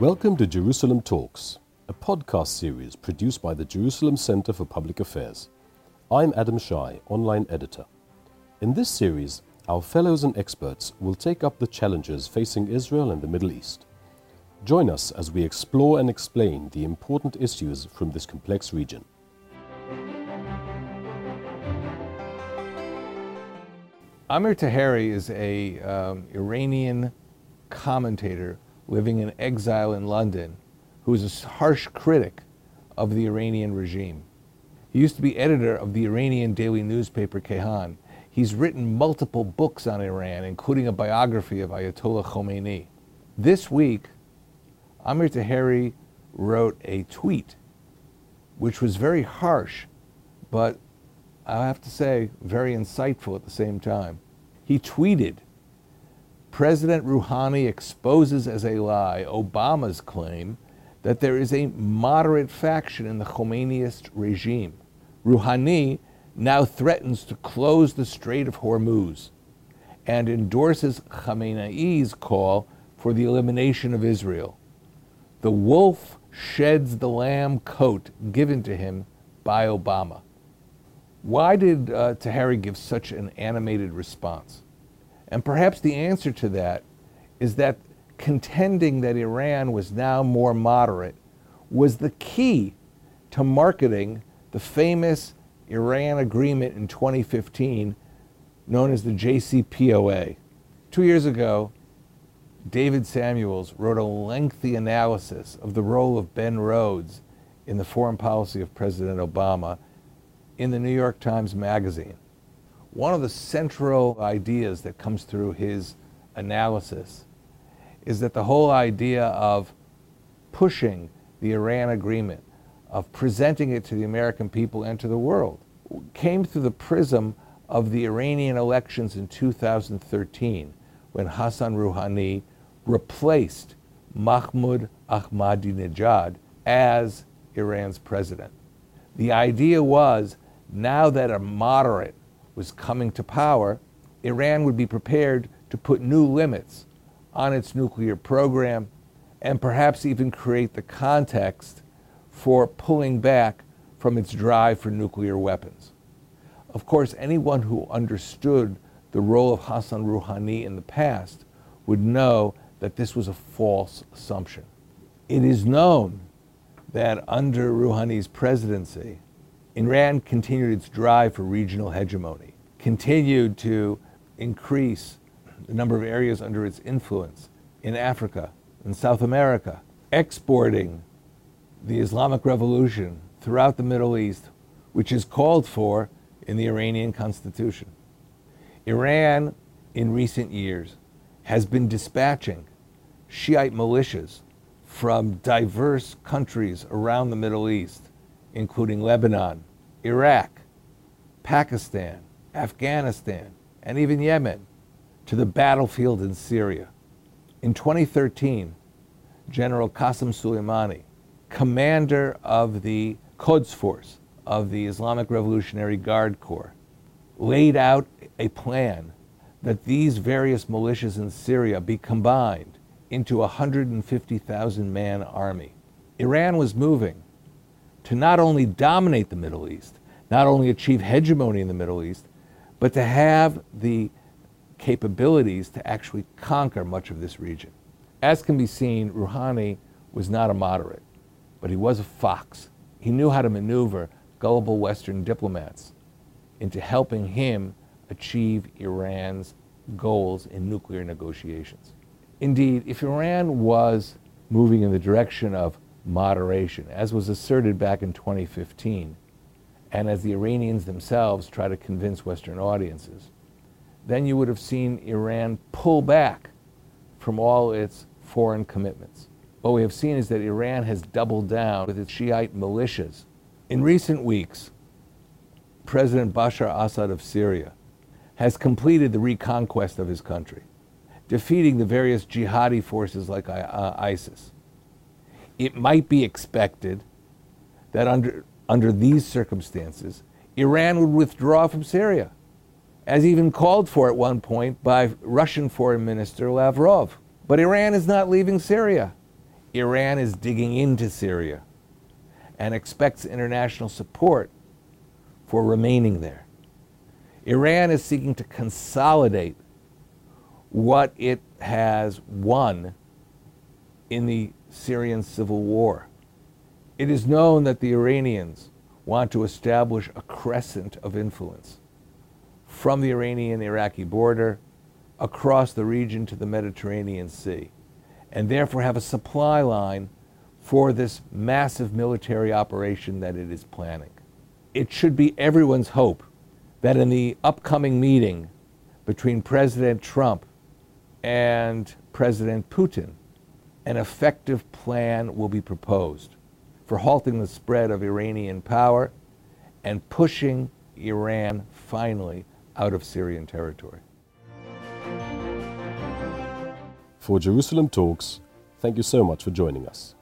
Welcome to Jerusalem Talks, a podcast series produced by the Jerusalem Center for Public Affairs. I'm Adam Shai, online editor. In this series, our fellows and experts will take up the challenges facing Israel and the Middle East. Join us as we explore and explain the important issues from this complex region. Amir Taheri is a um, Iranian commentator living in exile in London who is a harsh critic of the Iranian regime. He used to be editor of the Iranian daily newspaper Kayhan. He's written multiple books on Iran, including a biography of Ayatollah Khomeini. This week, Amir Taheri wrote a tweet which was very harsh, but I have to say, very insightful at the same time. He tweeted President Rouhani exposes as a lie Obama's claim that there is a moderate faction in the Khomeinist regime. Rouhani now threatens to close the Strait of Hormuz and endorses Khamenei's call for the elimination of Israel. The wolf sheds the lamb coat given to him by Obama. Why did uh, Taheri give such an animated response? And perhaps the answer to that is that contending that Iran was now more moderate was the key to marketing the famous Iran agreement in 2015, known as the JCPOA. Two years ago, David Samuels wrote a lengthy analysis of the role of Ben Rhodes in the foreign policy of President Obama in the New York Times Magazine. One of the central ideas that comes through his analysis is that the whole idea of pushing the Iran agreement, of presenting it to the American people and to the world, came through the prism of the Iranian elections in 2013 when Hassan Rouhani replaced Mahmoud Ahmadinejad as Iran's president. The idea was now that a moderate was coming to power, Iran would be prepared to put new limits on its nuclear program and perhaps even create the context for pulling back from its drive for nuclear weapons. Of course, anyone who understood the role of Hassan Rouhani in the past would know that this was a false assumption. It is known that under Rouhani's presidency, Iran continued its drive for regional hegemony, continued to increase the number of areas under its influence in Africa and South America, exporting the Islamic Revolution throughout the Middle East, which is called for in the Iranian constitution. Iran, in recent years, has been dispatching Shiite militias from diverse countries around the Middle East, including Lebanon, Iraq, Pakistan, Afghanistan, and even Yemen, to the battlefield in Syria. In 2013, General Qasem Soleimani, commander of the Quds Force of the Islamic Revolutionary Guard Corps, laid out a plan that these various militias in Syria be combined into a 150,000 man army. Iran was moving to not only dominate the Middle East, not only achieve hegemony in the Middle East, but to have the capabilities to actually conquer much of this region. As can be seen, Rouhani was not a moderate, but he was a fox. He knew how to maneuver gullible Western diplomats into helping him achieve Iran's goals in nuclear negotiations. Indeed, if Iran was moving in the direction of moderation, as was asserted back in 2015, and as the Iranians themselves try to convince Western audiences, then you would have seen Iran pull back from all its foreign commitments. What we have seen is that Iran has doubled down with its Shiite militias. In recent weeks, President Bashar Assad of Syria has completed the reconquest of his country defeating the various jihadi forces like uh, ISIS. It might be expected that under, under these circumstances, Iran would withdraw from Syria, as even called for at one point by Russian Foreign Minister Lavrov. But Iran is not leaving Syria. Iran is digging into Syria and expects international support for remaining there. Iran is seeking to consolidate what it has won in the Syrian civil war. It is known that the Iranians want to establish a crescent of influence from the Iranian Iraqi border across the region to the Mediterranean Sea, and therefore have a supply line for this massive military operation that it is planning. It should be everyone's hope that in the upcoming meeting between President Trump and President Putin, an effective plan will be proposed for halting the spread of Iranian power and pushing Iran finally out of Syrian territory. For Jerusalem Talks, thank you so much for joining us.